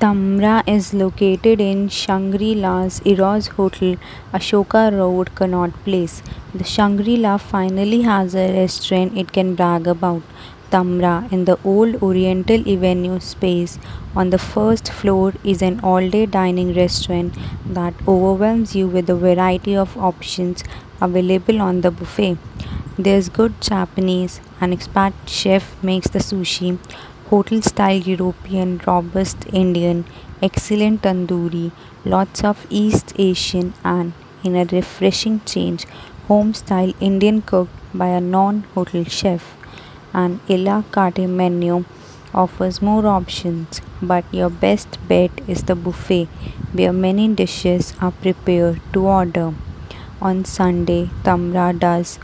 Tamra is located in Shangri-La's Eros Hotel, Ashoka Road, Connaught Place. The Shangri-La finally has a restaurant it can brag about. Tamra in the old Oriental Avenue space on the first floor is an all-day dining restaurant that overwhelms you with a variety of options available on the buffet. There's good Japanese, an expat chef makes the sushi, hotel style European, robust Indian, excellent tandoori, lots of East Asian, and in a refreshing change, home style Indian cooked by a non hotel chef. An a la carte menu offers more options, but your best bet is the buffet, where many dishes are prepared to order. On Sunday, Tamra does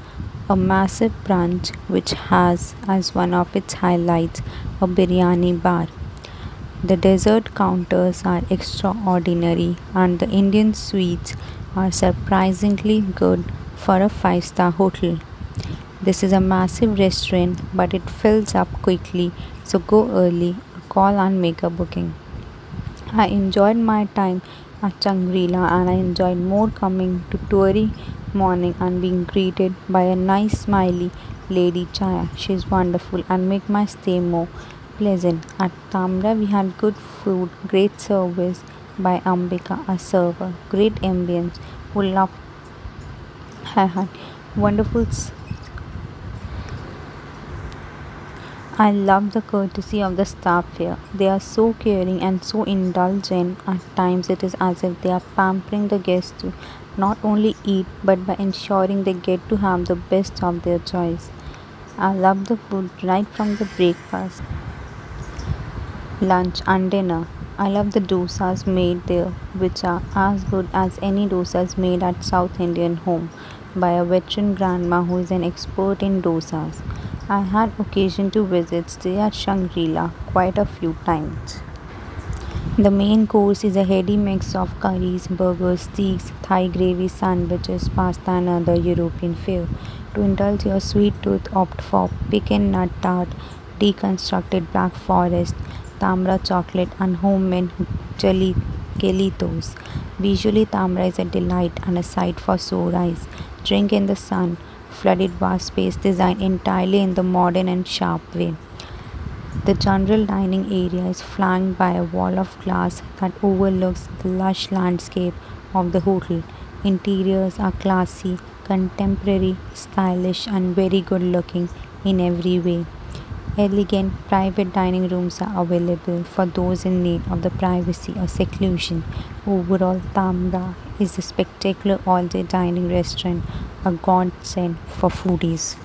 a massive brunch which has as one of its highlights a biryani bar. The dessert counters are extraordinary and the Indian sweets are surprisingly good for a 5 star hotel. This is a massive restaurant but it fills up quickly so go early or call and make a booking. I enjoyed my time at Shangri-La and I enjoyed more coming to Toury morning and being greeted by a nice smiley lady Chaya. She's wonderful and make my stay more pleasant. At Tamra we had good food, great service by Ambika, a server, great ambience, loved I had wonderful I love the courtesy of the staff here. They are so caring and so indulgent. At times, it is as if they are pampering the guests to not only eat but by ensuring they get to have the best of their choice. I love the food right from the breakfast, lunch, and dinner. I love the dosas made there, which are as good as any dosas made at South Indian home by a veteran grandma who is an expert in dosas. I had occasion to visit stay at Shangri-La quite a few times. The main course is a heady mix of curries, burgers, steaks, Thai gravy, sandwiches, pasta, and other European fare. To indulge your sweet tooth, opt for pecan nut tart, deconstructed black forest, tamra chocolate, and homemade jelly gelitos. Visually, tamra is a delight and a sight for sore eyes. Drink in the sun flooded vast space designed entirely in the modern and sharp way. The general dining area is flanked by a wall of glass that overlooks the lush landscape of the hotel. Interiors are classy, contemporary, stylish, and very good looking in every way. Elegant private dining rooms are available for those in need of the privacy or seclusion. Overall, Tamra is a spectacular all day dining restaurant, a godsend for foodies.